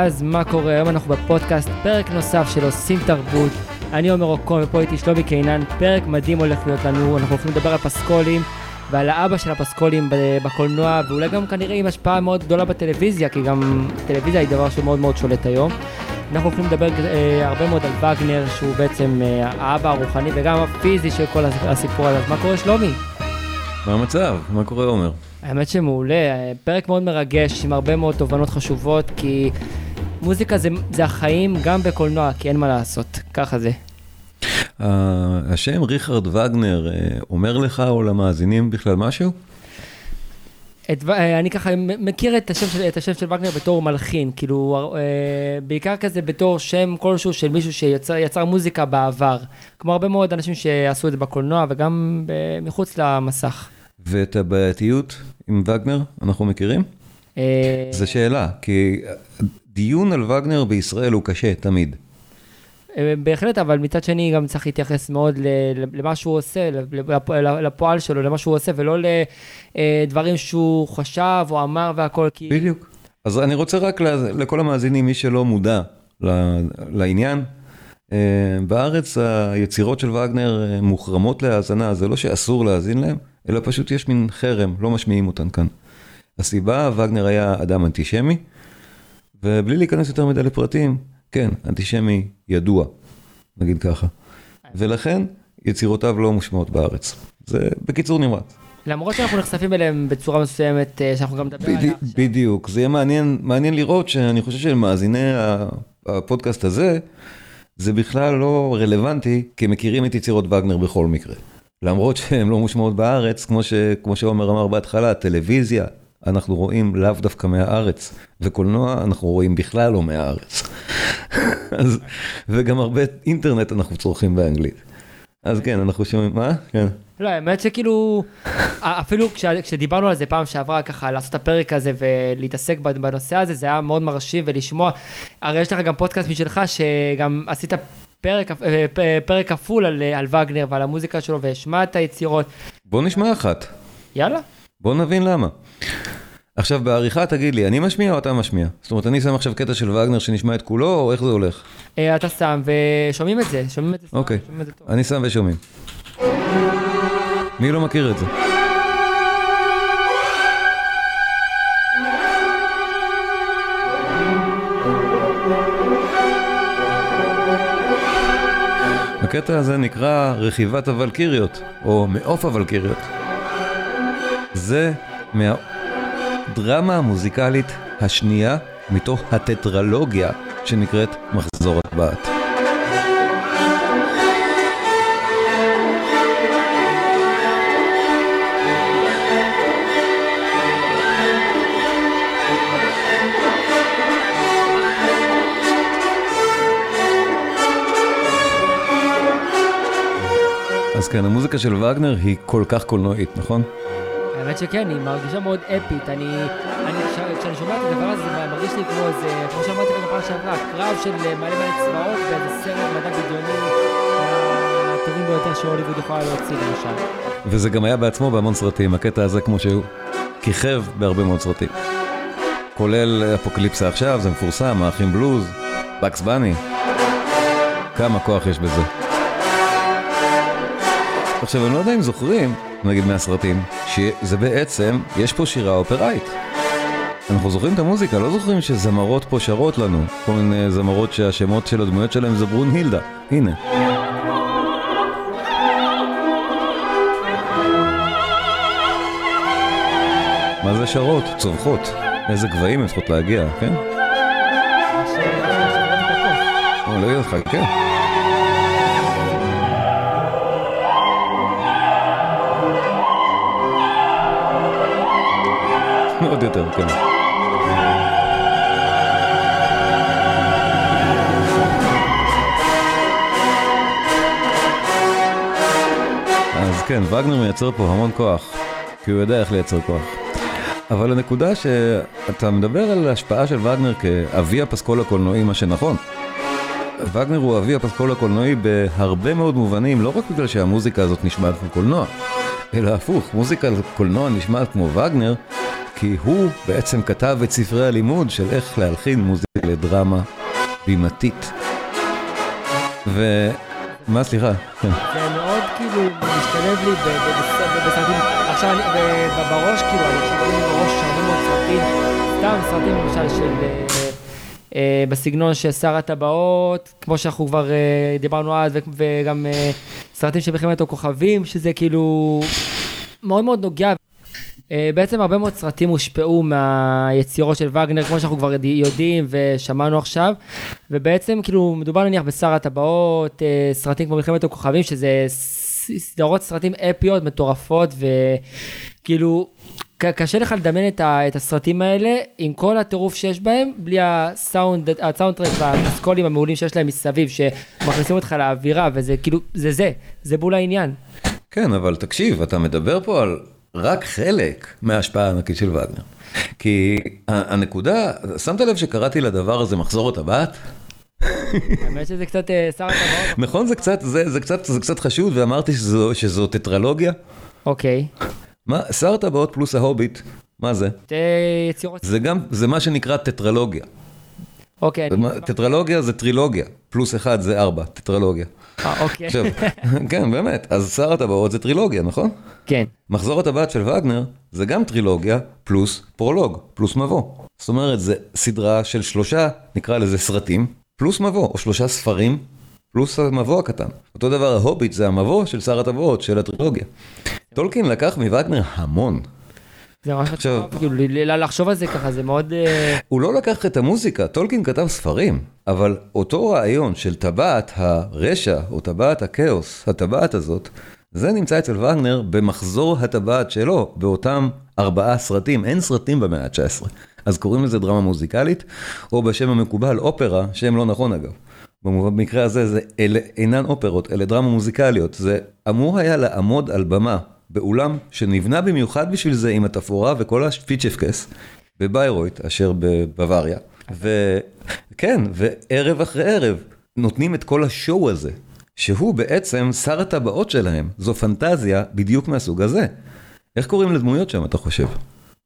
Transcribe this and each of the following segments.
אז מה קורה? היום אנחנו בפודקאסט, פרק נוסף של עושים תרבות. אני עומר אוקון ופה איתי שלומי קינן, פרק מדהים הולך להיות לנו, אנחנו הולכים לדבר על פסקולים ועל האבא של הפסקולים בקולנוע, ואולי גם כנראה עם השפעה מאוד גדולה בטלוויזיה, כי גם טלוויזיה היא דבר שמאוד מאוד שולט היום. אנחנו הולכים לדבר אה, הרבה מאוד על וגנר, שהוא בעצם אה, האבא הרוחני וגם הפיזי של כל הסיפור הזה. אז מה קורה שלומי? מה המצב? מה קורה עומר? האמת שמעולה, פרק מאוד מרגש עם הרבה מאוד תובנות חשובות, כי מוזיקה זה, זה החיים גם בקולנוע, כי אין מה לעשות, ככה זה. השם ריכרד וגנר אה, אומר לך או למאזינים בכלל משהו? את, אה, אני ככה מכיר את השם, של, את השם של וגנר בתור מלחין, כאילו, בעיקר כזה בתור שם כלשהו של מישהו שיצר מוזיקה בעבר. כמו הרבה מאוד אנשים שעשו את זה בקולנוע וגם מחוץ למסך. ואת הבעייתיות עם וגנר אנחנו מכירים? זו שאלה, כי דיון על וגנר בישראל הוא קשה תמיד. אה, בהחלט, אבל מצד שני גם צריך להתייחס מאוד למה שהוא עושה, לפועל שלו, למה שהוא עושה, ולא לדברים שהוא חשב או אמר והכל. כי... בדיוק. אז אני רוצה רק לכל המאזינים, מי שלא מודע לעניין, אה, בארץ היצירות של וגנר מוחרמות להאזנה, זה לא שאסור להאזין להם, אלא פשוט יש מין חרם, לא משמיעים אותן כאן. הסיבה, וגנר היה אדם אנטישמי, ובלי להיכנס יותר מדי לפרטים, כן, אנטישמי ידוע, נגיד ככה. ולכן יצירותיו לא מושמעות בארץ. זה בקיצור נמרץ. למרות שאנחנו נחשפים אליהם בצורה מסוימת, אה, שאנחנו גם נדבר עליה עכשיו. בדיוק, זה יהיה מעניין, מעניין לראות שאני חושב שלמאזיני הפודקאסט הזה, זה בכלל לא רלוונטי, כי הם מכירים את יצירות וגנר בכל מקרה. למרות שהן לא מושמעות בארץ, כמו, ש, כמו שעומר אמר בהתחלה, טלוויזיה, אנחנו רואים לאו דווקא מהארץ, וקולנוע אנחנו רואים בכלל לא מהארץ. אז, וגם הרבה אינטרנט אנחנו צורכים באנגלית. אז כן, אנחנו שומעים, מה? כן. לא, האמת שכאילו, אפילו כש, כשדיברנו על זה פעם שעברה, ככה לעשות את הפרק הזה ולהתעסק בנושא הזה, זה היה מאוד מרשים ולשמוע. הרי יש לך גם פודקאסט משלך, שגם עשית פרק, אה, פרק כפול על, על וגנר ועל המוזיקה שלו והשמע את היצירות. בוא נשמע אחת. יאללה. בוא נבין למה. עכשיו בעריכה תגיד לי, אני משמיע או אתה משמיע? זאת אומרת, אני שם עכשיו קטע של וגנר שנשמע את כולו, או איך זה הולך? אה, אתה שם ושומעים את זה, שומעים את זה. אוקיי, אני שם ושומעים. מי לא מכיר את זה? הקטע הזה נקרא רכיבת הוולקיריות, או מעוף הוולקיריות. זה מהדרמה המוזיקלית השנייה מתוך הטטרלוגיה שנקראת מחזור הטבעת. אז כן, המוזיקה של וגנר היא כל כך קולנועית, נכון? האמת שכן, היא מרגישה מאוד אפית. אני, אני כשאני שומע את הדבר הזה, זה מרגיש לי כמו איזה, כמו שאמרתי לך בפעם שעברה, קרב של מלא מלא צבאות באיזה סרט מדע בדיוני, הטובים ביותר שהוליווד יכולה להוציא למשל. וזה גם היה בעצמו בהמון סרטים, הקטע הזה כמו שהוא כיכב בהרבה מאוד סרטים. כולל אפוקליפסה עכשיו, זה מפורסם, האחים בלוז, בקס בני. כמה כוח יש בזה. עכשיו, אני לא יודע אם זוכרים, נגיד מהסרטים, שזה בעצם, יש פה שירה אופראית. אנחנו זוכרים את המוזיקה, לא זוכרים שזמרות פה שרות לנו, כל מיני זמרות שהשמות של הדמויות שלהם זה ברון הילדה. הנה. מה זה שרות? צווחות. איזה גבהים הן צריכות להגיע, כן? לא אגיד לך, כן. עוד יותר, כן. אז כן, וגנר מייצר פה המון כוח, כי הוא יודע איך לייצר כוח. אבל הנקודה שאתה מדבר על ההשפעה של וגנר כאבי הפסקול הקולנועי, מה שנכון. וגנר הוא אבי הפסקול הקולנועי בהרבה מאוד מובנים, לא רק בגלל שהמוזיקה הזאת נשמעת כמו קולנוע, אלא הפוך, מוזיקה לקולנוע נשמעת כמו וגנר, כי הוא בעצם כתב את ספרי הלימוד של איך להלחין מוזיקה לדרמה בימתית. ומה, סליחה? כן. זה מאוד כאילו משתלב לי בסרטים, עכשיו בראש כאילו, אני עכשיו רואה לי בראש הרבה מאוד סרטים, סתם סרטים למשל של, אה, אה, בסגנון של שר הטבעות, כמו שאנחנו כבר אה, דיברנו אז, ו- וגם סרטים של מלחמת הכוכבים, שזה כאילו מאוד מאוד נוגע. אה, בעצם הרבה מאוד סרטים הושפעו מהיצירות של וגנר, כמו שאנחנו כבר יודעים ושמענו עכשיו, ובעצם כאילו מדובר נניח בשר הטבעות, אה, סרטים כמו מלחמת הכוכבים, שזה סדרות סרטים אפיות, מטורפות, וכאילו קשה לך לדמיין את, ה- את הסרטים האלה עם כל הטירוף שיש בהם, בלי הסאונד, הסאונדטרק והפסקולים המעולים שיש להם מסביב, שמכניסים אותך לאווירה, וזה כאילו, זה זה, זה בול העניין. כן, אבל תקשיב, אתה מדבר פה על רק חלק מההשפעה הענקית של וגנר. כי הנקודה, שמת לב שקראתי לדבר הזה מחזור הטבעת? האמת שזה קצת אה, שר הטבעות. נכון, זה קצת, זה, זה קצת, זה קצת חשוד, ואמרתי שזו, שזו טטרלוגיה. אוקיי. מה, שר הטבעות פלוס ההוביט, מה זה? שתי יצירות, זה גם, זה מה שנקרא טטרלוגיה. אוקיי. טטרלוגיה זה טרילוגיה, פלוס אחד זה ארבע, טטרלוגיה. אה, אוקיי. עכשיו, כן, באמת, אז שר הטבעות זה טרילוגיה, נכון? כן. מחזור הטבעת של וגנר זה גם טרילוגיה פלוס פרולוג, פלוס מבוא. זאת אומרת, זה סדרה של שלושה, נקרא לזה סרטים, פלוס מבוא, או שלושה ספרים, פלוס המבוא הקטן. אותו דבר ההוביט זה המבוא של שר הטבעות, של הטרילוגיה. טולקין לקח מווגנר המון. זה ממש עכשיו- כאילו, לחשוב על זה ככה, זה מאוד... אה, הוא לא לקח את המוזיקה, טולקין כתב ספרים, אבל אותו רעיון של טבעת הרשע, או טבעת הכאוס, הטבעת הזאת, זה נמצא אצל וגנר במחזור הטבעת שלו, באותם ארבעה סרטים, אין סרטים במאה ה-19. אז קוראים לזה דרמה מוזיקלית, או בשם המקובל אופרה, שם לא נכון אגב. במקרה הזה זה אלה אינן אופרות, אלה דרמה מוזיקליות. זה אמור היה לעמוד על במה באולם שנבנה במיוחד בשביל זה עם התפאורה וכל הפיצ'פקס בביירויט אשר בבוואריה. וכן, וערב אחרי ערב נותנים את כל השואו הזה, שהוא בעצם שר הטבעות שלהם. זו פנטזיה בדיוק מהסוג הזה. איך קוראים לדמויות שם, אתה חושב?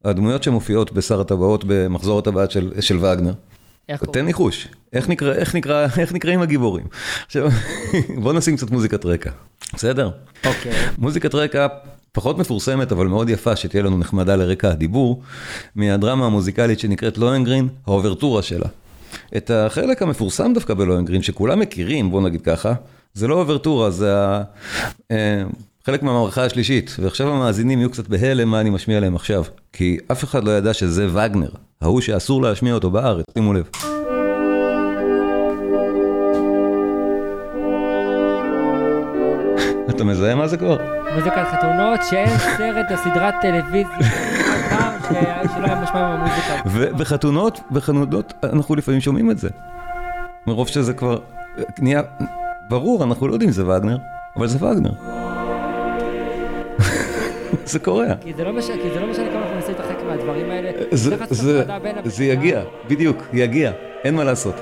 הדמויות שמופיעות בשר הטבעות במחזור הטבעת של, של וגנר. איך תן? ניחוש, איך, נקרא, איך, נקרא, איך נקראים הגיבורים? עכשיו, בוא נשים קצת מוזיקת רקע, בסדר? אוקיי. מוזיקת רקע פחות מפורסמת, אבל מאוד יפה, שתהיה לנו נחמדה לרקע הדיבור, מהדרמה המוזיקלית שנקראת לוהנגרין, האוברטורה שלה. את החלק המפורסם דווקא בלוהנגרין, שכולם מכירים, בוא נגיד ככה, זה לא אוברטורה, זה ה... אה, חלק מהמערכה השלישית, ועכשיו המאזינים יהיו קצת בהלם מה אני משמיע להם עכשיו, כי אף אחד לא ידע שזה וגנר, ההוא שאסור להשמיע אותו בארץ, שימו לב. אתה מזהה מה זה כבר? מוזיקת חתונות, שאין סרט או סדרת טלוויזיה, שלא היה משמע במוזיקה. ובחתונות, בחנודות, אנחנו לפעמים שומעים את זה. מרוב שזה כבר נהיה, ברור, אנחנו לא יודעים אם זה וגנר, אבל זה וגנר. זה קורה. כי זה לא משנה, כי זה לא משנה כמה אנחנו מנסים להתרחק מהדברים האלה. זה, יגיע, בדיוק, יגיע, אין מה לעשות.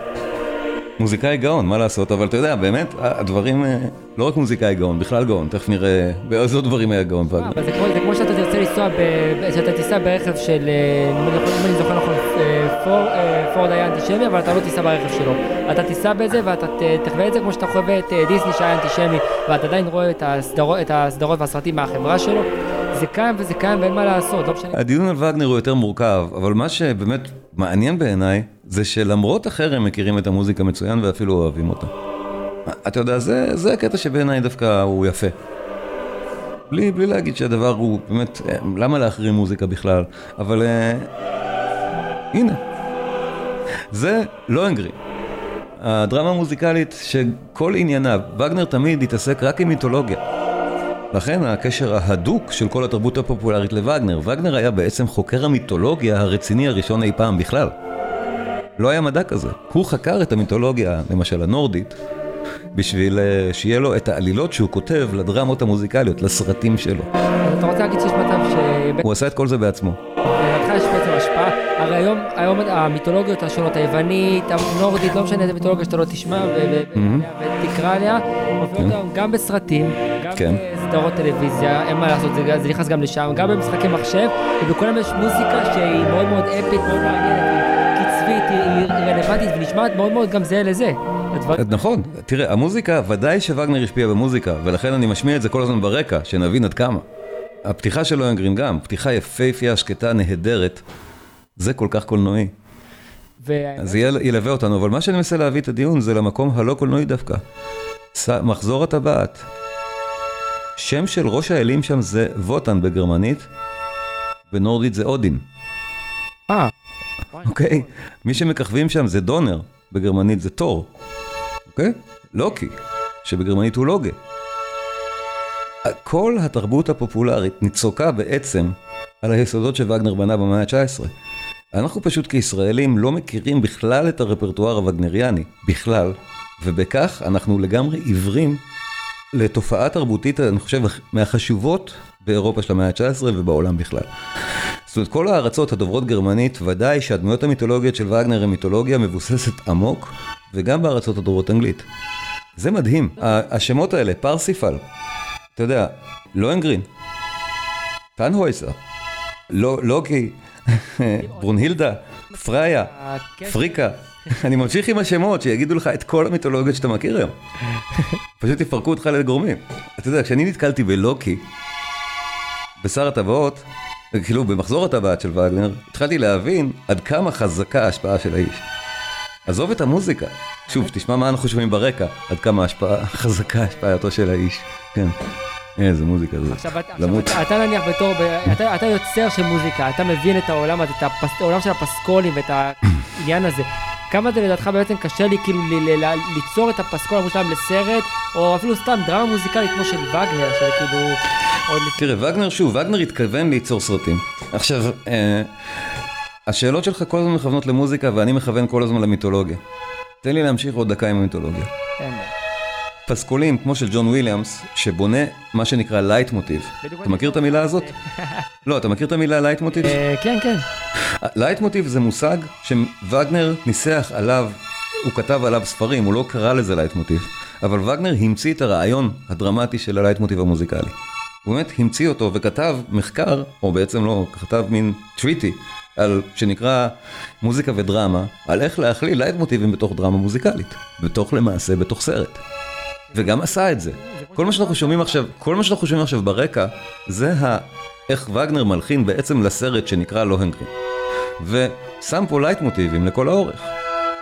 מוזיקאי גאון, מה לעשות, אבל אתה יודע, באמת, הדברים, אה, לא רק מוזיקאי גאון, בכלל גאון, תכף נראה, באיזה דברים היה גאון. אבל זה כמו, זה כמו שאתה תרצה לנסוע, שאתה תיסע ברכב של, אה, אם אני זוכר נכון, אה, פור- אה, פורד היה אנטישמי, אבל אתה לא תיסע ברכב שלו. אתה תיסע בזה ואתה תחווה את זה כמו שאתה חווה את אה, דיסני שהיה אנטישמי, ואתה עדיין רואה את הסדרות והסרטים מהחברה שלו. זה קיים וזה קיים ואין מה לעשות, לא משנה. הדיון על וגנר הוא יותר מורכב, אבל מה שבאמת מעניין בעיניי, זה שלמרות החרם מכירים את המוזיקה מצוין ואפילו אוהבים אותה. אתה יודע, זה, זה הקטע שבעיניי דווקא הוא יפה. בלי, בלי להגיד שהדבר הוא באמת, אה, למה להחרים מוזיקה בכלל? אבל אה, הנה, זה לא אנגרי. הדרמה המוזיקלית שכל עניינה, וגנר תמיד התעסק רק עם מיתולוגיה. לכן הקשר ההדוק של כל התרבות הפופולרית לווגנר. וגנר היה בעצם חוקר המיתולוגיה הרציני הראשון אי פעם בכלל. לא היה מדע כזה. הוא חקר את המיתולוגיה, למשל הנורדית, בשביל אה, שיהיה לו את העלילות שהוא כותב לדרמות המוזיקליות, לסרטים שלו. אתה רוצה להגיד שיש מצב ש... הוא עשה את כל זה בעצמו. לדעתך יש בעצם השפעה, הרי היום, היום המיתולוגיות השונות, היוונית, הנורדית, לא משנה איזה מיתולוגיה שאתה לא תשמע ותקרא עליה, היום גם בסרטים, גם כן. בסדרות טלוויזיה, אין מה לעשות, זה, זה נכנס גם לשם, גם במשחקי מחשב, ובכולם יש מוזיקה שהיא מאוד מאוד אפית, מאוד מעניינת, היא קצבית, היא, רלוונטית ונשמעת מאוד מאוד גם זהה לזה. הדבר... נכון, תראה, המוזיקה, ודאי שווגנר השפיע במוזיקה, ולכן אני משמיע את זה כל הזמן ברקע, שנבין עד כמה. הפתיחה של לוינגרין גם, פתיחה יפהפייה, שקטה, נהדרת, זה כל כך קולנועי. והאמת- אז יהיה- ילווה אותנו, אבל מה שאני מנסה להביא את הדיון זה למקום הלא קולנועי דווקא. ס- מחזור הטבעת. שם של ראש האלים שם זה ווטן בגרמנית, בנורדית זה אודין, אה, אוקיי? מי שמככבים שם זה דונר, בגרמנית זה תור, אוקיי? לוקי, שבגרמנית הוא לוגה. כל התרבות הפופולרית ניצוקה בעצם על היסודות שווגנר בנה במאה ה-19. אנחנו פשוט כישראלים לא מכירים בכלל את הרפרטואר הווגנריאני, בכלל, ובכך אנחנו לגמרי עיוורים לתופעה תרבותית, אני חושב, מהחשובות באירופה של המאה ה-19 ובעולם בכלל. זאת אומרת, כל הארצות הדוברות גרמנית, ודאי שהדמויות המיתולוגיות של וגנר הן מיתולוגיה מבוססת עמוק, וגם בארצות הדוברות אנגלית. זה מדהים, השמות האלה, פרסיפל, אתה יודע, לוהנגרין, טנהויסר, לא- לוקי, ברונהילדה, פריה, הקטע- פריקה. אני ממשיך עם השמות שיגידו לך את כל המיתולוגיות שאתה מכיר היום. פשוט יפרקו אותך לגורמים. אתה יודע, כשאני נתקלתי בלוקי, בשר הטבעות, כאילו במחזור הטבעת של וגנר, התחלתי להבין עד כמה חזקה ההשפעה של האיש. עזוב את המוזיקה. שוב, תשמע מה אנחנו שומעים ברקע, עד כמה השפעה, חזקה השפעתו של האיש. כן. איזה מוזיקה זאת. עכשיו, אתה- עכשיו. אתה, אתה נניח בתור, אתה, אתה יוצר של מוזיקה, אתה מבין את העולם הזה, את העולם של הפסקולים ואת העניין הזה. כמה זה לדעתך בעצם קשה לי כאילו ליצור את הפסקול המושלם לסרט, או אפילו סתם דרמה מוזיקלית כמו של וגנר, שזה כאילו... תראה, וגנר, שוב, וגנר התכוון ליצור סרטים. עכשיו, אה, השאלות שלך כל הזמן מכוונות למוזיקה, ואני מכוון כל הזמן למיתולוגיה. תן לי להמשיך עוד דקה עם המיתולוגיה. אין בעיה. פסקולים כמו של ג'ון וויליאמס, שבונה מה שנקרא לייט מוטיב. אתה מכיר את המילה הזאת? לא, אתה מכיר את המילה לייט מוטיב? אה, כן, כן. לייט מוטיב זה מושג שווגנר ניסח עליו, הוא כתב עליו ספרים, הוא לא קרא לזה לייט מוטיב, אבל וגנר המציא את הרעיון הדרמטי של הלייט מוטיב המוזיקלי. הוא באמת המציא אותו וכתב מחקר, או בעצם לא, כתב מין treatise, על, שנקרא מוזיקה ודרמה, על איך להכליל לייט מוטיבים בתוך דרמה מוזיקלית, בתוך למעשה, בתוך סרט. וגם עשה את זה. כל מה שאנחנו שומעים עכשיו, כל מה שאנחנו שומעים עכשיו ברקע, זה ה... איך וגנר מלחין בעצם לסרט שנקרא לוהנגרין. ושם פה לייט מוטיבים לכל האורך,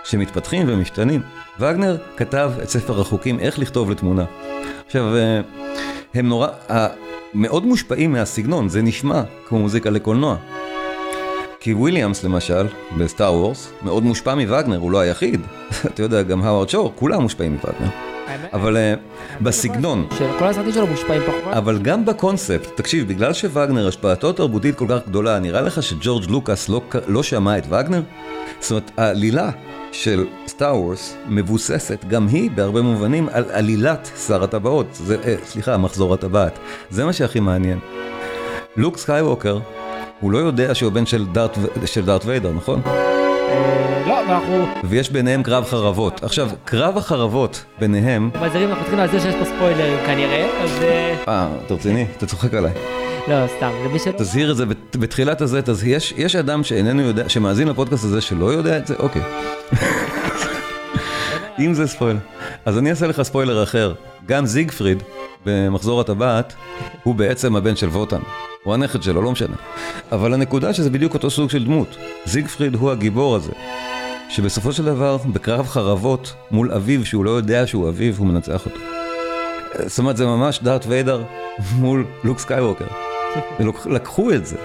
שמתפתחים ומשתנים. וגנר כתב את ספר החוקים איך לכתוב לתמונה. עכשיו, אה, הם נורא, מאוד מושפעים מהסגנון, זה נשמע כמו מוזיקה לקולנוע. כי וויליאמס למשל, ב Star Wars, מאוד מושפע מווגנר, הוא לא היחיד. אתה יודע, גם האוורד שור, כולם מושפעים מווגנר. אבל אה, בסגנון, כל הסרטים שלו מושפעים פחות. אבל גם בקונספט, תקשיב, בגלל שווגנר השפעתו התרבותית כל כך גדולה, נראה לך שג'ורג' לוקאס לא, לא שמע את וגנר? זאת אומרת, העלילה של Star Wars מבוססת גם היא בהרבה מובנים על עלילת שר הטבעות, זה, אה, סליחה, מחזור הטבעת. זה מה שהכי מעניין. לוק סקייווקר, הוא לא יודע שהוא בן של דארט, של דארט ויידר, נכון? לא, אבל אנחנו ויש ביניהם קרב חרבות. עכשיו, קרב החרבות ביניהם, מזהירים, אנחנו צריכים להזהיר שיש פה ספוילרים כנראה, אז אה, אה, אתה רציני? אתה צוחק עליי. לא, סתם, למי שלא... תזהיר את זה בת- בתחילת הזה, אז יש, יש אדם שאיננו יודע, שמאזין לפודקאסט הזה שלא יודע את זה, אוקיי. אם זה ספוילר. אז אני אעשה לך ספוילר אחר. גם זיגפריד, במחזור הטבעת, הוא בעצם הבן של ווטן. הוא הנכד שלו, לא משנה. אבל הנקודה שזה בדיוק אותו סוג של דמות. זיגפריד הוא הגיבור הזה. שבסופו של דבר, בקרב חרבות מול אביו, שהוא לא יודע שהוא אביו, הוא מנצח אותו. זאת אומרת, זה ממש דארט ויידר מול לוק סקייווקר. לקחו את זה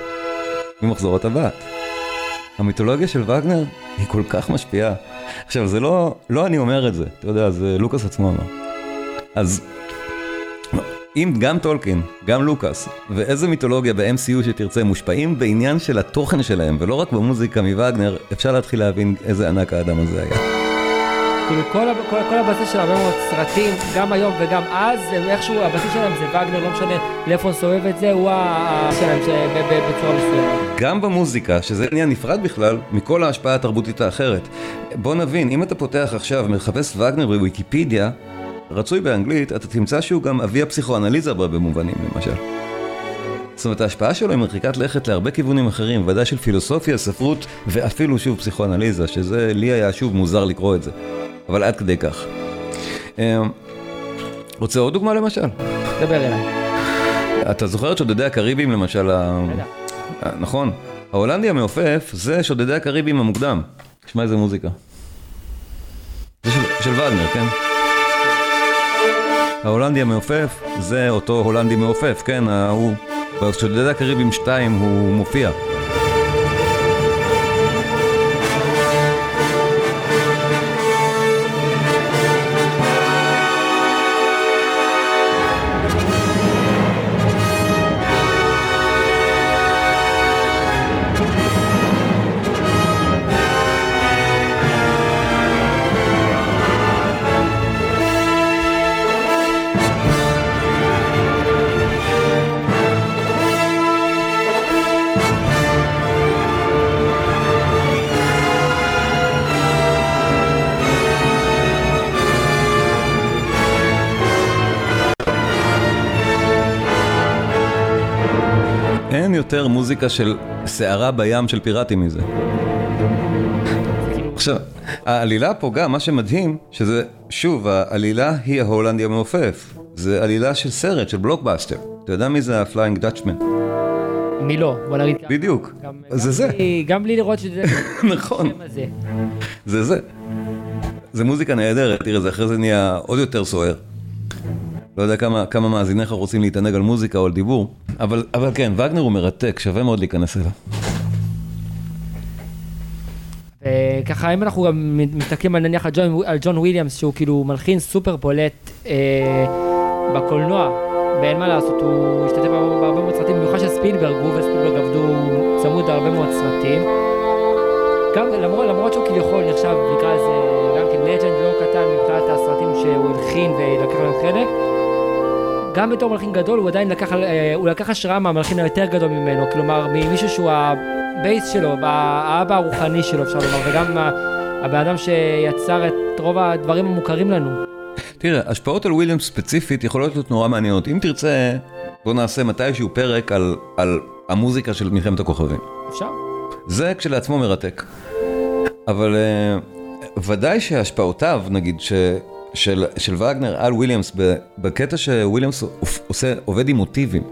ממחזור הטבעת. המיתולוגיה של וגנר היא כל כך משפיעה. עכשיו, זה לא, לא אני אומר את זה, אתה יודע, זה לוקאס עצמו אמר. אז אם גם טולקין, גם לוקאס, ואיזה מיתולוגיה ב-MCU שתרצה מושפעים בעניין של התוכן שלהם, ולא רק במוזיקה מווגנר, אפשר להתחיל להבין איזה ענק האדם הזה היה. כאילו כל, הב- כל, כל הבסיס של הרבה מאוד סרטים, גם היום וגם אז, הם איכשהו, הבסיס שלהם זה וגנר, לא משנה לאיפה הוא סובב את זה, הוא ה- שלהם בצורה מסוימת. גם במוזיקה, שזה עניין נפרד בכלל מכל ההשפעה התרבותית האחרת. בוא נבין, אם אתה פותח עכשיו, מחפש וגנר בוויקיפדיה, רצוי באנגלית, אתה תמצא שהוא גם אבי הפסיכואנליזה בה במובנים, למשל. זאת אומרת, ההשפעה שלו היא מרחיקת לכת להרבה כיוונים אחרים, ודאי של פילוסופיה, ספרות, ואפילו שוב פסיכואנליזה, שזה לי היה שוב מוזר לקרוא את זה, אבל עד כדי כך. אה, רוצה עוד דוגמה למשל? דבר אליי. אתה זוכר את שודדי הקריבים למשל? אה, נכון. ההולנדי המעופף זה שודדי הקריבים המוקדם. תשמע איזה מוזיקה. זה של, של וגנר, כן? ההולנדי המעופף זה אותו הולנדי מעופף, כן? הוא... בשודדי הקריבים 2 הוא מופיע. מוזיקה של סערה בים של פיראטים מזה. עכשיו, העלילה פה גם, מה שמדהים, שזה, שוב, העלילה היא ההולנדי המעופף. זה עלילה של סרט, של בלוקבאסטר. אתה יודע מי זה ה Flying Dutchman? מי לא, בוא נגיד ככה. בדיוק. גם- זה גם זה. בלי- גם בלי לראות שזה... נכון. זה זה. זה מוזיקה נהדרת, תראה, זה אחרי זה נהיה עוד יותר סוער. לא יודע כמה, כמה מאזיניך רוצים להתענג על מוזיקה או על דיבור, אבל, אבל כן, וגנר הוא מרתק, שווה מאוד להיכנס אליו. וככה אם אנחנו גם מסתכלים על נניח על ג'ון, וויליאמס שהוא כאילו מלחין סופר בולט אה, בקולנוע ואין מה לעשות הוא השתתף בהרבה מאוד סרטים במיוחד של ספילברג הוא וספילברג עבדו צמוד בהרבה מאוד סרטים. גם למרות, למרות שהוא כביכול נחשב נקרא לזה גם כן legend לא קטן מבחינת הסרטים שהוא הלחין ולקח להם חלק. גם בתור מלחין גדול הוא עדיין לקח, אה, הוא לקח השראה מהמלחין היותר גדול ממנו, כלומר ממישהו שהוא ה base שלו, האבא הרוחני שלו אפשר לומר, וגם הבן אדם שיצר את רוב הדברים המוכרים לנו. תראה, השפעות על וויליאמס ספציפית יכולות להיות נורא מעניינות. אם תרצה, בוא נעשה מתישהו פרק על, על המוזיקה של מלחמת הכוכבים. אפשר? זה כשלעצמו מרתק. אבל uh, ודאי שהשפעותיו, נגיד, ש, של, של וגנר על וויליאמס, בקטע שוויליאמס עושה, עובד עם מוטיבים.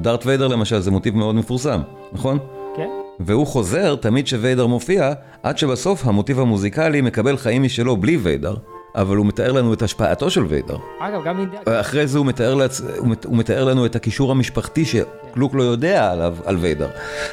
דארט ויידר למשל זה מוטיב מאוד מפורסם, נכון? כן. והוא חוזר תמיד כשוויידר מופיע, עד שבסוף המוטיב המוזיקלי מקבל חיים משלו בלי ויידר, אבל הוא מתאר לנו את השפעתו של ויידר. אגב, גם אינדיאנה. אחרי זה הוא מתאר, לעצ... הוא מת- הוא מתאר לנו את הקישור המשפחתי שקלוק לא יודע עליו, על ויידר.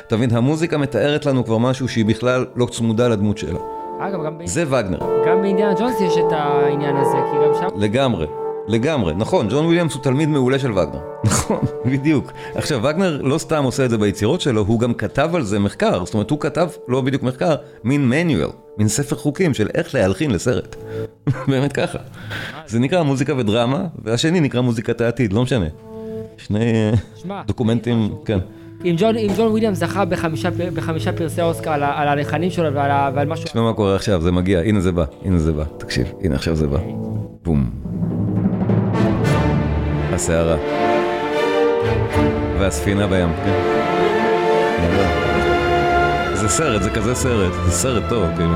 אתה מבין, המוזיקה מתארת לנו כבר משהו שהיא בכלל לא צמודה לדמות שלה. אגב, גם, זה וגנר, גם באינדיאנה ג'ונס יש את העניין הזה, כי גם שם... לגמרי. לגמרי, נכון, ג'ון וויליאמס הוא תלמיד מעולה של וגנר, נכון, בדיוק. עכשיו, וגנר לא סתם עושה את זה ביצירות שלו, הוא גם כתב על זה מחקר, זאת אומרת, הוא כתב, לא בדיוק מחקר, מין מניואל, מין ספר חוקים של איך להלחין לסרט. באמת ככה. זה נקרא מוזיקה ודרמה, והשני נקרא מוזיקת העתיד, לא משנה. שני דוקומנטים, כן. אם ג'ון, אם ג'ון וויליאמס זכה בחמישה, בחמישה פרסי אוסקר על, על הלחנים שלו ועל, ועל משהו... תשמע מה קורה עכשיו, זה מגיע, הנה זה בא, הנה זה בא, תקשיב, הנה עכשיו זה בא. בום. הסערה. והספינה בים, כן. זה סרט, זה כזה סרט, זה סרט טוב, כאילו.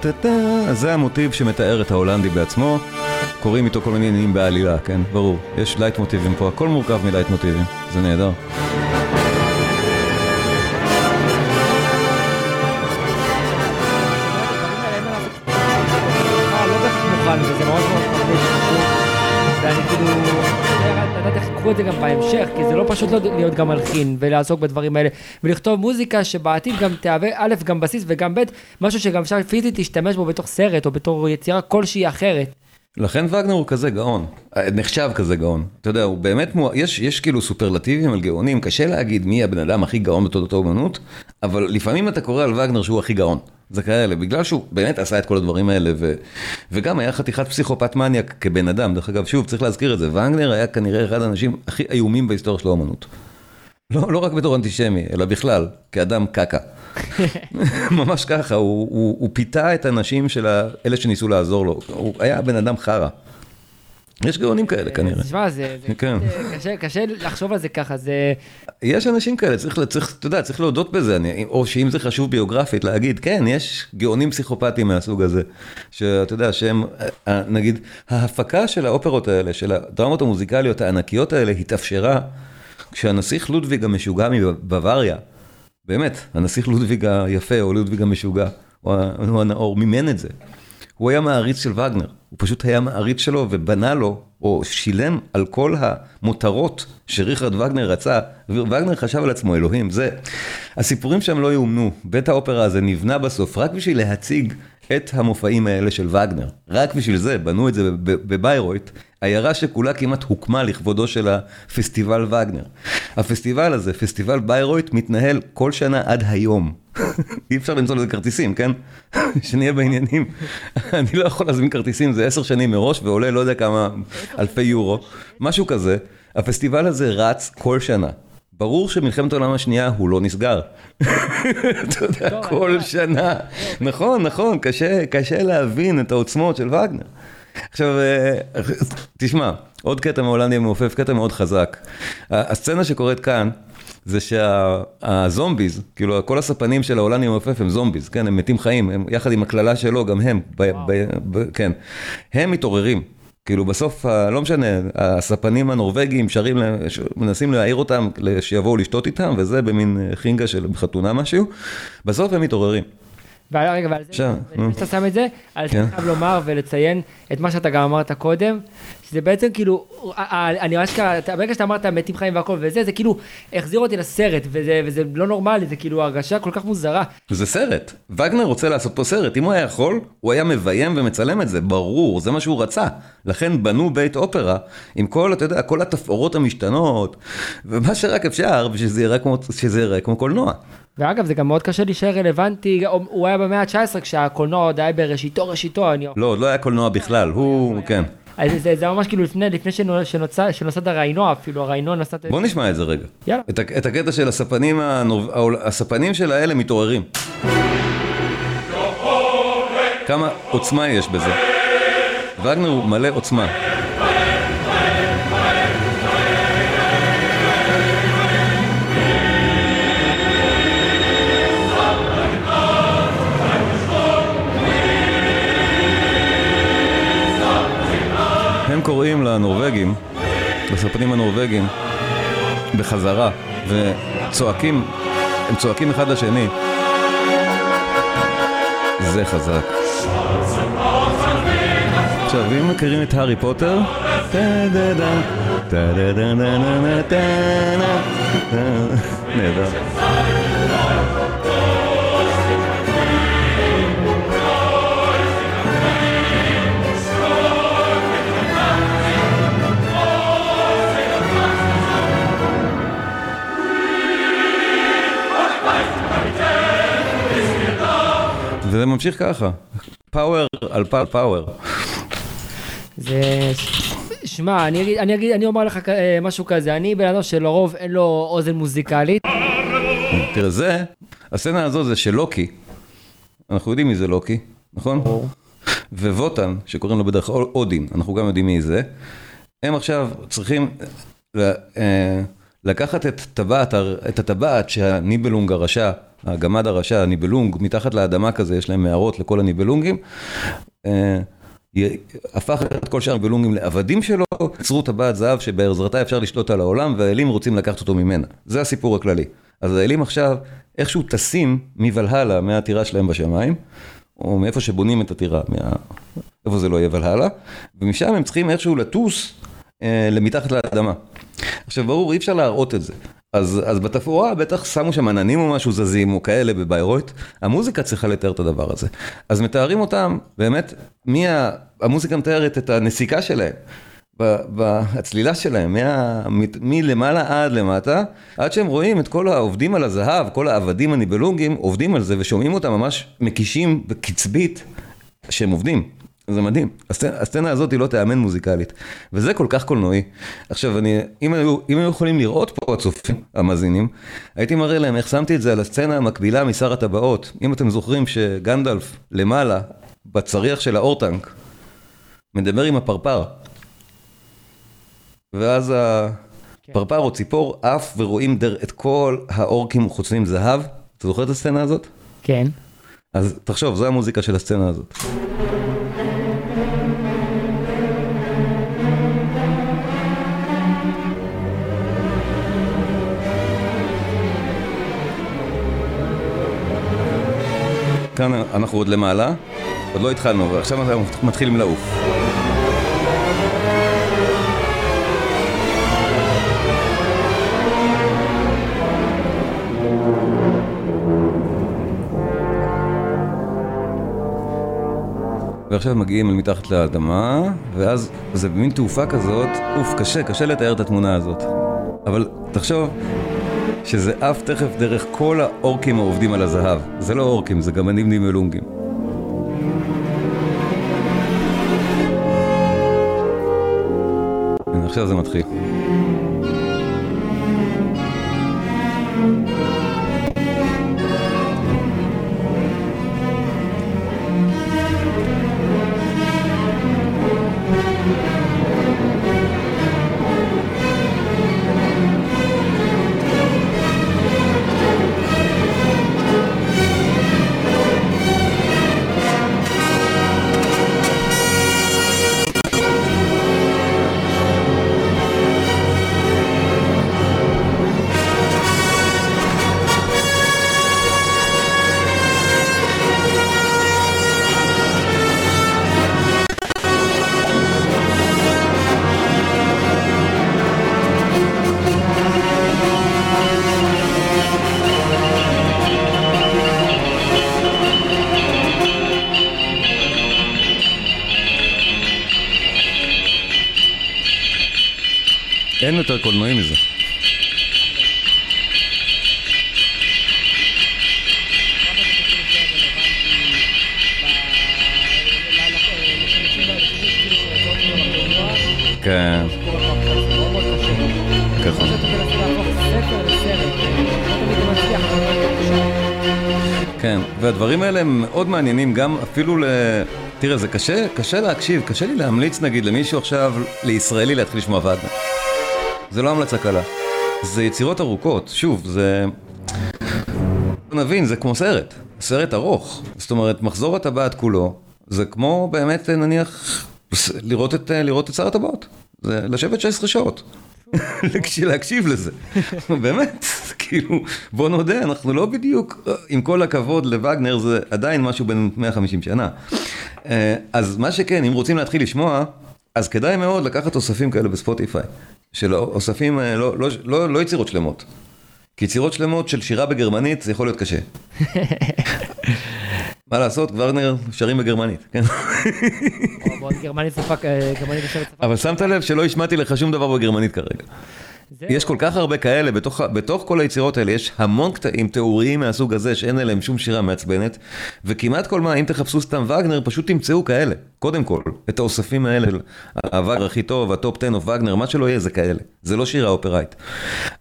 טה טה טה טה, אז זה המוטיב שמתאר את ההולנדי בעצמו, קורים איתו כל מיני עניינים בעלילה, כן? ברור. יש לייט מוטיבים פה, הכל מורכב מלייט מוטיבים, זה נהדר. זה גם בהמשך, פשוט לא להיות גם מלחין ולעסוק בדברים האלה, ולכתוב מוזיקה שבעתיד גם תהווה א', גם בסיס וגם ב', משהו שגם אפשר פיזית להשתמש בו בתוך סרט או בתור יצירה כלשהי אחרת. לכן וגנר הוא כזה גאון, נחשב כזה גאון. אתה יודע, הוא באמת, מו... יש, יש כאילו סופרלטיבים על גאונים, קשה להגיד מי הבן אדם הכי גאון בתולדות האומנות, אבל לפעמים אתה קורא על וגנר שהוא הכי גאון. זה כאלה, בגלל שהוא באמת עשה את כל הדברים האלה, ו... וגם היה חתיכת פסיכופת מניאק כבן אדם. דרך אגב, שוב, צריך להזכיר את זה, וגנר היה כנראה אחד האנשים הכי איומים בהיסטוריה של האומנות. לא, לא רק בתור אנטישמי, אלא בכלל, כאדם קקה. ממש ככה, הוא, הוא, הוא פיתה את הנשים של אלה שניסו לעזור לו, הוא היה בן אדם חרא. יש גאונים כאלה כנראה. תשמע, זה, זה כן. קשה, קשה לחשוב על זה ככה, זה... יש אנשים כאלה, צריך, צריך, אתה יודע, צריך להודות בזה, אני, או שאם זה חשוב ביוגרפית, להגיד, כן, יש גאונים פסיכופטיים מהסוג הזה, שאתה יודע, שהם, אה, נגיד, ההפקה של האופרות האלה, של הדרמות המוזיקליות הענקיות האלה, התאפשרה כשהנסיך לודוויג המשוגע מבוואריה, באמת, הנסיך לודוויג היפה, או לודוויג המשוגע, או הנאור, מימן את זה. הוא היה מעריץ של וגנר, הוא פשוט היה מעריץ שלו ובנה לו, או שילם על כל המותרות שריכרד וגנר רצה, ווגנר חשב על עצמו, אלוהים, זה... הסיפורים שם לא יאומנו, בית האופרה הזה נבנה בסוף רק בשביל להציג את המופעים האלה של וגנר. רק בשביל זה, בנו את זה בביירויט, עיירה שכולה כמעט הוקמה לכבודו של הפסטיבל וגנר. הפסטיבל הזה, פסטיבל ביירויט, מתנהל כל שנה עד היום. אי אפשר למצוא לזה כרטיסים, כן? שנהיה בעניינים. אני לא יכול להזמין כרטיסים, זה עשר שנים מראש ועולה לא יודע כמה אלפי יורו, משהו כזה. הפסטיבל הזה רץ כל שנה. ברור שמלחמת העולם השנייה הוא לא נסגר. אתה יודע, כל שנה. נכון, נכון, קשה להבין את העוצמות של וגנר. עכשיו, אה, תשמע, עוד קטע מהולנדיה מעופף, קטע מאוד חזק. הסצנה שקורית כאן, זה שהזומביז, כאילו כל הספנים של ההולנדיה מעופף הם זומביז, כן, הם מתים חיים, הם, יחד עם הקללה שלו, גם הם, ב, ב, ב, כן, הם מתעוררים. כאילו בסוף, לא משנה, הספנים הנורבגיים שרים, מנסים להעיר אותם שיבואו לשתות איתם, וזה במין חינגה של חתונה משהו, בסוף הם מתעוררים. רגע, ועל זה, לפני שאתה שם את זה, זה כן. אני חייב לומר ולציין את מה שאתה גם אמרת קודם, שזה בעצם כאילו, אני ממש ככה, ברגע שאתה אמרת מתים חיים והכל וזה, זה כאילו החזיר אותי לסרט, וזה, וזה לא נורמלי, זה כאילו הרגשה כל כך מוזרה. זה סרט, וגנר רוצה לעשות פה סרט, אם הוא היה יכול, הוא היה מביים ומצלם את זה, ברור, זה מה שהוא רצה. לכן בנו בית אופרה עם כל, אתה יודע, כל התפאורות המשתנות, ומה שרק אפשר, בשביל שזה ייראה כמו קולנוע. ואגב, זה גם מאוד קשה להישאר רלוונטי, הוא היה במאה ה-19 כשהקולנוע עוד היה בראשיתו, ראשיתו. אני... לא, עוד לא היה קולנוע בכלל, הוא, כן. אז זה, זה ממש כאילו לפני, לפני שנוצד הראינוע אפילו, הראינוע נוסד... בוא נשמע את זה רגע. יאללה. את, את הקטע של הספנים, הנוב... הספנים של האלה מתעוררים. כמה עוצמה יש בזה. וגנר הוא מלא עוצמה. הם קוראים לנורבגים, לסרפנים הנורבגים, בחזרה, וצועקים, הם צועקים אחד לשני. זה חזק. עכשיו, אם מכירים את הארי פוטר, נהדר. ממשיך ככה, פאוור על פאוור. זה... שמע, אני אגיד, אני אגיד, אני אומר לך אה, משהו כזה, אני בן אדם שלרוב אין לו אוזן מוזיקלית. תראה, זה, הסצנה הזו זה של לוקי, אנחנו יודעים מי זה לוקי, נכון? וווטן, שקוראים לו בדרך כלל אודין, אנחנו גם יודעים מי זה, הם עכשיו צריכים אה, לקחת את טבעת, את הטבעת שהניבלונג הרשע הגמד הרשע, הניבלונג, מתחת לאדמה כזה, יש להם מערות לכל הניבלונגים. אה, הפך את כל שאר הניבלונגים לעבדים שלו, יצרו טבעת זהב שבעזרתה אפשר לשלוט על העולם, והאלים רוצים לקחת אותו ממנה. זה הסיפור הכללי. אז האלים עכשיו איכשהו טסים מוולהלה, מהטירה שלהם בשמיים, או מאיפה שבונים את הטירה, מה... איפה זה לא יהיה ולהלה, ומשם הם צריכים איכשהו לטוס אה, למתחת לאדמה. עכשיו ברור, אי אפשר להראות את זה, אז, אז בתפאורה בטח שמו שם עננים או משהו זזים או כאלה בביירויט, המוזיקה צריכה לתאר את הדבר הזה. אז מתארים אותם, באמת, מי ה... המוזיקה מתארת את הנסיקה שלהם. בהצלילה שלהם, מה, מלמעלה עד למטה, עד שהם רואים את כל העובדים על הזהב, כל העבדים הניבלונגים עובדים על זה ושומעים אותם ממש מקישים בקצבית שהם עובדים. זה מדהים. הסצנה הזאת היא לא תיאמן מוזיקלית, וזה כל כך קולנועי. עכשיו, אני, אם היו, אם היו יכולים לראות פה הצופים, המאזינים, הייתי מראה להם איך שמתי את זה על הסצנה המקבילה משר הטבעות. אם אתם זוכרים שגנדלף למעלה, בצריח של האורטנק, מדבר עם הפרפר. ואז הפרפר או ציפור עף ורואים דר, את כל האורקים חוצבים זהב. אתה זוכר את הסצנה הזאת? כן. אז תחשוב, זו המוזיקה של הסצנה הזאת. כאן אנחנו עוד למעלה, עוד לא התחלנו, ועכשיו אנחנו מתחילים לעוף. ועכשיו מגיעים אל מתחת לאדמה, ואז זה במין תעופה כזאת, אוף, קשה, קשה לתאר את התמונה הזאת. אבל תחשוב שזה עף תכף דרך כל האורקים העובדים על הזהב. זה לא אורקים, זה גמנים נימלונגים. עכשיו זה מתחיל. כן, והדברים האלה הם מאוד מעניינים גם אפילו ל... תראה, זה קשה, קשה להקשיב, קשה לי להמליץ נגיד למישהו עכשיו, לישראלי להתחיל לשמוע וגנר. זה לא המלצה קלה. זה יצירות ארוכות, שוב, זה... נבין, זה כמו סרט, סרט ארוך. זאת אומרת, מחזור הטבעת כולו, זה כמו באמת, נניח, לראות את, לראות את שר הטבעות. זה לשבת 16 שעות. להקשיב לזה. באמת, כאילו, בוא נודה, אנחנו לא בדיוק, עם כל הכבוד לווגנר, זה עדיין משהו בין 150 שנה. אה, אז מה שכן, אם רוצים להתחיל לשמוע, אז כדאי מאוד לקחת אוספים כאלה בספוטיפיי. של אוספים, אה, לא, לא, לא, לא יצירות שלמות. כי יצירות שלמות של שירה בגרמנית זה יכול להיות קשה. מה לעשות, ורנר שרים בגרמנית, כן? גרמנית שפה, אה, גרמנית שפה. אבל שמת לב שלא השמעתי לך שום דבר בגרמנית כרגע. יש כל כך הרבה כאלה, בתוך, בתוך כל היצירות האלה יש המון קטעים תיאוריים מהסוג הזה שאין עליהם שום שירה מעצבנת, וכמעט כל מה, אם תחפשו סתם וגנר, פשוט תמצאו כאלה. קודם כל, את האוספים האלה של הווגנר הכי טוב, ה top 10 או וגנר, מה שלא יהיה זה כאלה. זה לא שירה אופראית.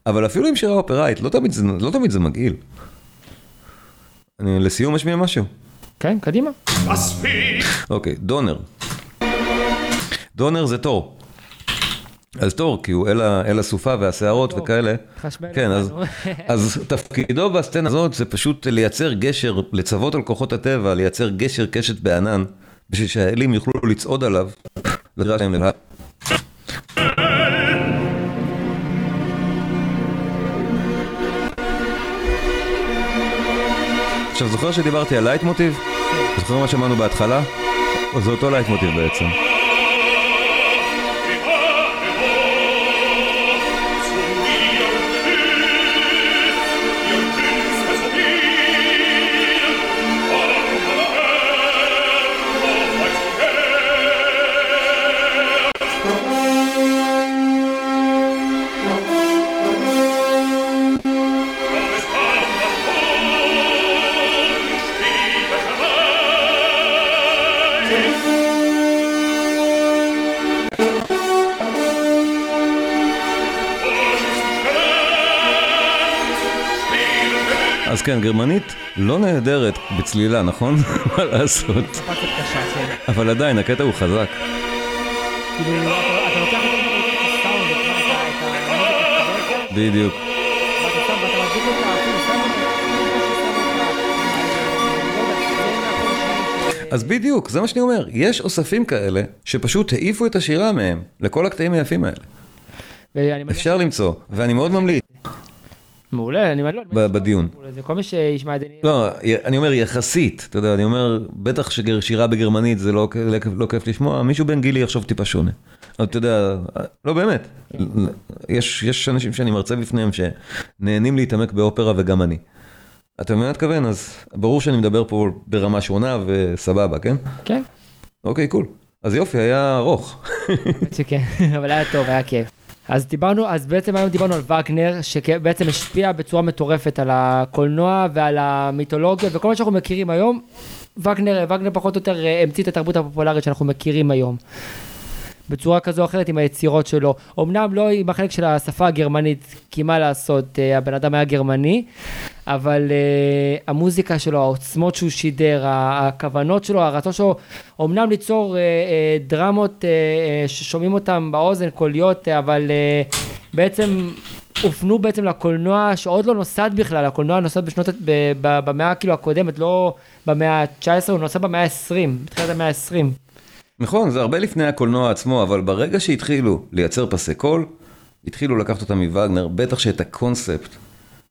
אבל אפילו עם שירה אופראית, לא תמיד זה, לא תמיד זה מגעיל. אני, לסיום אשמיע משהו. כן, קדימה. אוקיי, דונר. דונר זה תור. אז תור, כי הוא אל הסופה והשערות וכאלה. כן, אז, אז תפקידו בסצנה הזאת זה פשוט לייצר גשר, לצוות על כוחות הטבע, לייצר גשר קשת בענן, בשביל שהאלים יוכלו לצעוד עליו. עכשיו, זוכר שדיברתי על לייט מוטיב? כן. זוכר מה שמענו בהתחלה? זה אותו לייט מוטיב בעצם? גרמנית לא נהדרת בצלילה, נכון? מה לעשות? כן. אבל עדיין, הקטע הוא חזק. כאילו, בדיוק. אז בדיוק, זה מה שאני אומר. יש אוספים כאלה שפשוט העיפו את השירה מהם, לכל הקטעים היפים האלה. אפשר למצוא, ואני מאוד ממליץ מעולה, אני לא... בדיון. זה כל מי שישמע את זה. לא, אני אומר יחסית, אתה יודע, אני אומר, בטח ששירה בגרמנית זה לא, לא, לא כיף לשמוע, מישהו בן גילי יחשוב טיפה שונה. אבל אתה יודע, לא באמת, יש, יש אנשים שאני מרצה בפניהם שנהנים להתעמק באופרה וגם אני. אתה מבין מה אתכוון? אז ברור שאני מדבר פה ברמה שונה וסבבה, כן? כן, אוקיי, קול. אז יופי, היה ארוך. אבל היה טוב, היה כיף. אז דיברנו, אז בעצם היום דיברנו על וגנר, שבעצם השפיע בצורה מטורפת על הקולנוע ועל המיתולוגיה וכל מה שאנחנו מכירים היום. וגנר, וגנר פחות או יותר אה, המציא את התרבות הפופולרית שאנחנו מכירים היום. בצורה כזו או אחרת עם היצירות שלו. אמנם לא עם החלק של השפה הגרמנית, כי מה לעשות, אה, הבן אדם היה גרמני, אבל uh, המוזיקה שלו, העוצמות שהוא שידר, הכוונות שלו, הרצון שלו, אמנם ליצור uh, uh, דרמות uh, uh, ששומעים אותם באוזן קוליות, uh, אבל uh, בעצם הופנו בעצם לקולנוע שעוד לא נוסד בכלל, הקולנוע נוסד בשנות, ב- ב- במאה כאילו הקודמת, לא במאה ה-19, הוא נוסד במאה ה-20, בתחילת המאה ה-20. נכון, זה הרבה לפני הקולנוע עצמו, אבל ברגע שהתחילו לייצר פסי קול, התחילו לקחת אותם מווגנר, בטח שאת הקונספט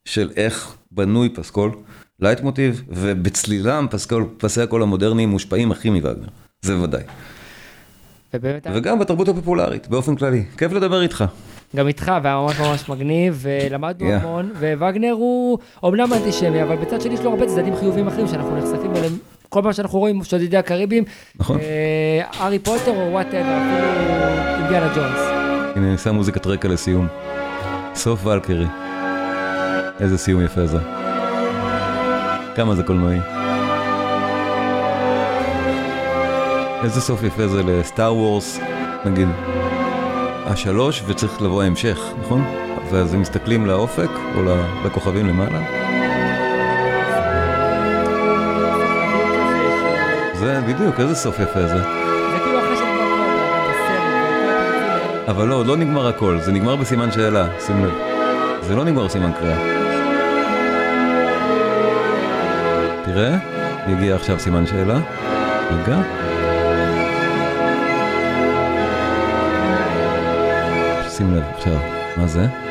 של איך בנוי פסקול, לייט מוטיב, ובצלילם פסקול, פסי הקול המודרניים מושפעים הכי מווגנר, זה ודאי. ובאמת, וגם בתרבות הפופולרית, באופן כללי. כיף לדבר איתך. גם איתך, והיה ממש ממש מגניב, ולמדנו Yeah. המון, ווגנר הוא אומנם אנטישמי, אבל בצד שני יש לו הרבה צדדים חיוביים אחרים שאנחנו נחשפים אליהם. כל מה שאנחנו רואים, שודדי הקריבים, נכון. אה, הארי פוטר או whatever, אפילו אינדיאנה ג'ונס. הנה, אני שם מוזיקת רקע לסיום. סוף ולקרי. איזה סיום יפה זה. כמה זה קולנועי. איזה סוף יפה זה לסטאר וורס, נגיד, השלוש וצריך לבוא ההמשך, נכון? ואז הם מסתכלים לאופק או לכוכבים למעלה. זה בדיוק, איזה סוף יפה זה. כאילו הפרקים, אבל לא, עוד לא נגמר הכל, זה נגמר בסימן שאלה, שים לב. זה לא נגמר בסימן קריאה. תראה, יגיע עכשיו סימן שאלה. רגע. שים לב עכשיו, מה? זה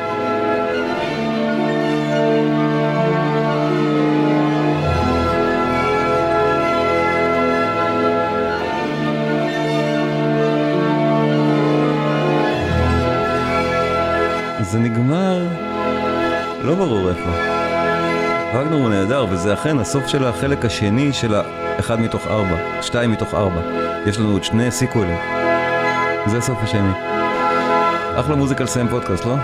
וגנר הוא נהדר, וזה אכן הסוף של החלק השני של האחד מתוך ארבע, שתיים מתוך ארבע. יש לנו עוד שני סיקוולים. זה הסוף השני. אחלה מוזיקה לסיים פודקאסט, לא?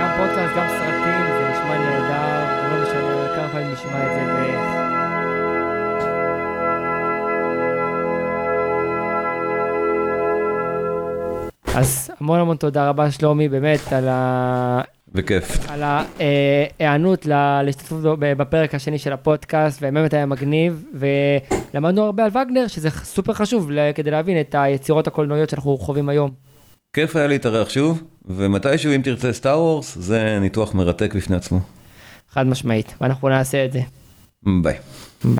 גם פודקאסט, גם סרטים, זה נשמע נהדר, לא משנה כמה פעמים נשמע את זה ואיך. אז המון המון תודה רבה שלומי, באמת, על ה... בכיף. על ההיענות להשתתפות בפרק השני של הפודקאסט, ובאמת היה מגניב, ולמדנו הרבה על וגנר, שזה סופר חשוב כדי להבין את היצירות הקולנועיות שאנחנו חווים היום. כיף היה להתארח שוב, ומתישהו אם תרצה Star Wars, זה ניתוח מרתק בפני עצמו. חד משמעית, ואנחנו נעשה את זה. ביי. ביי.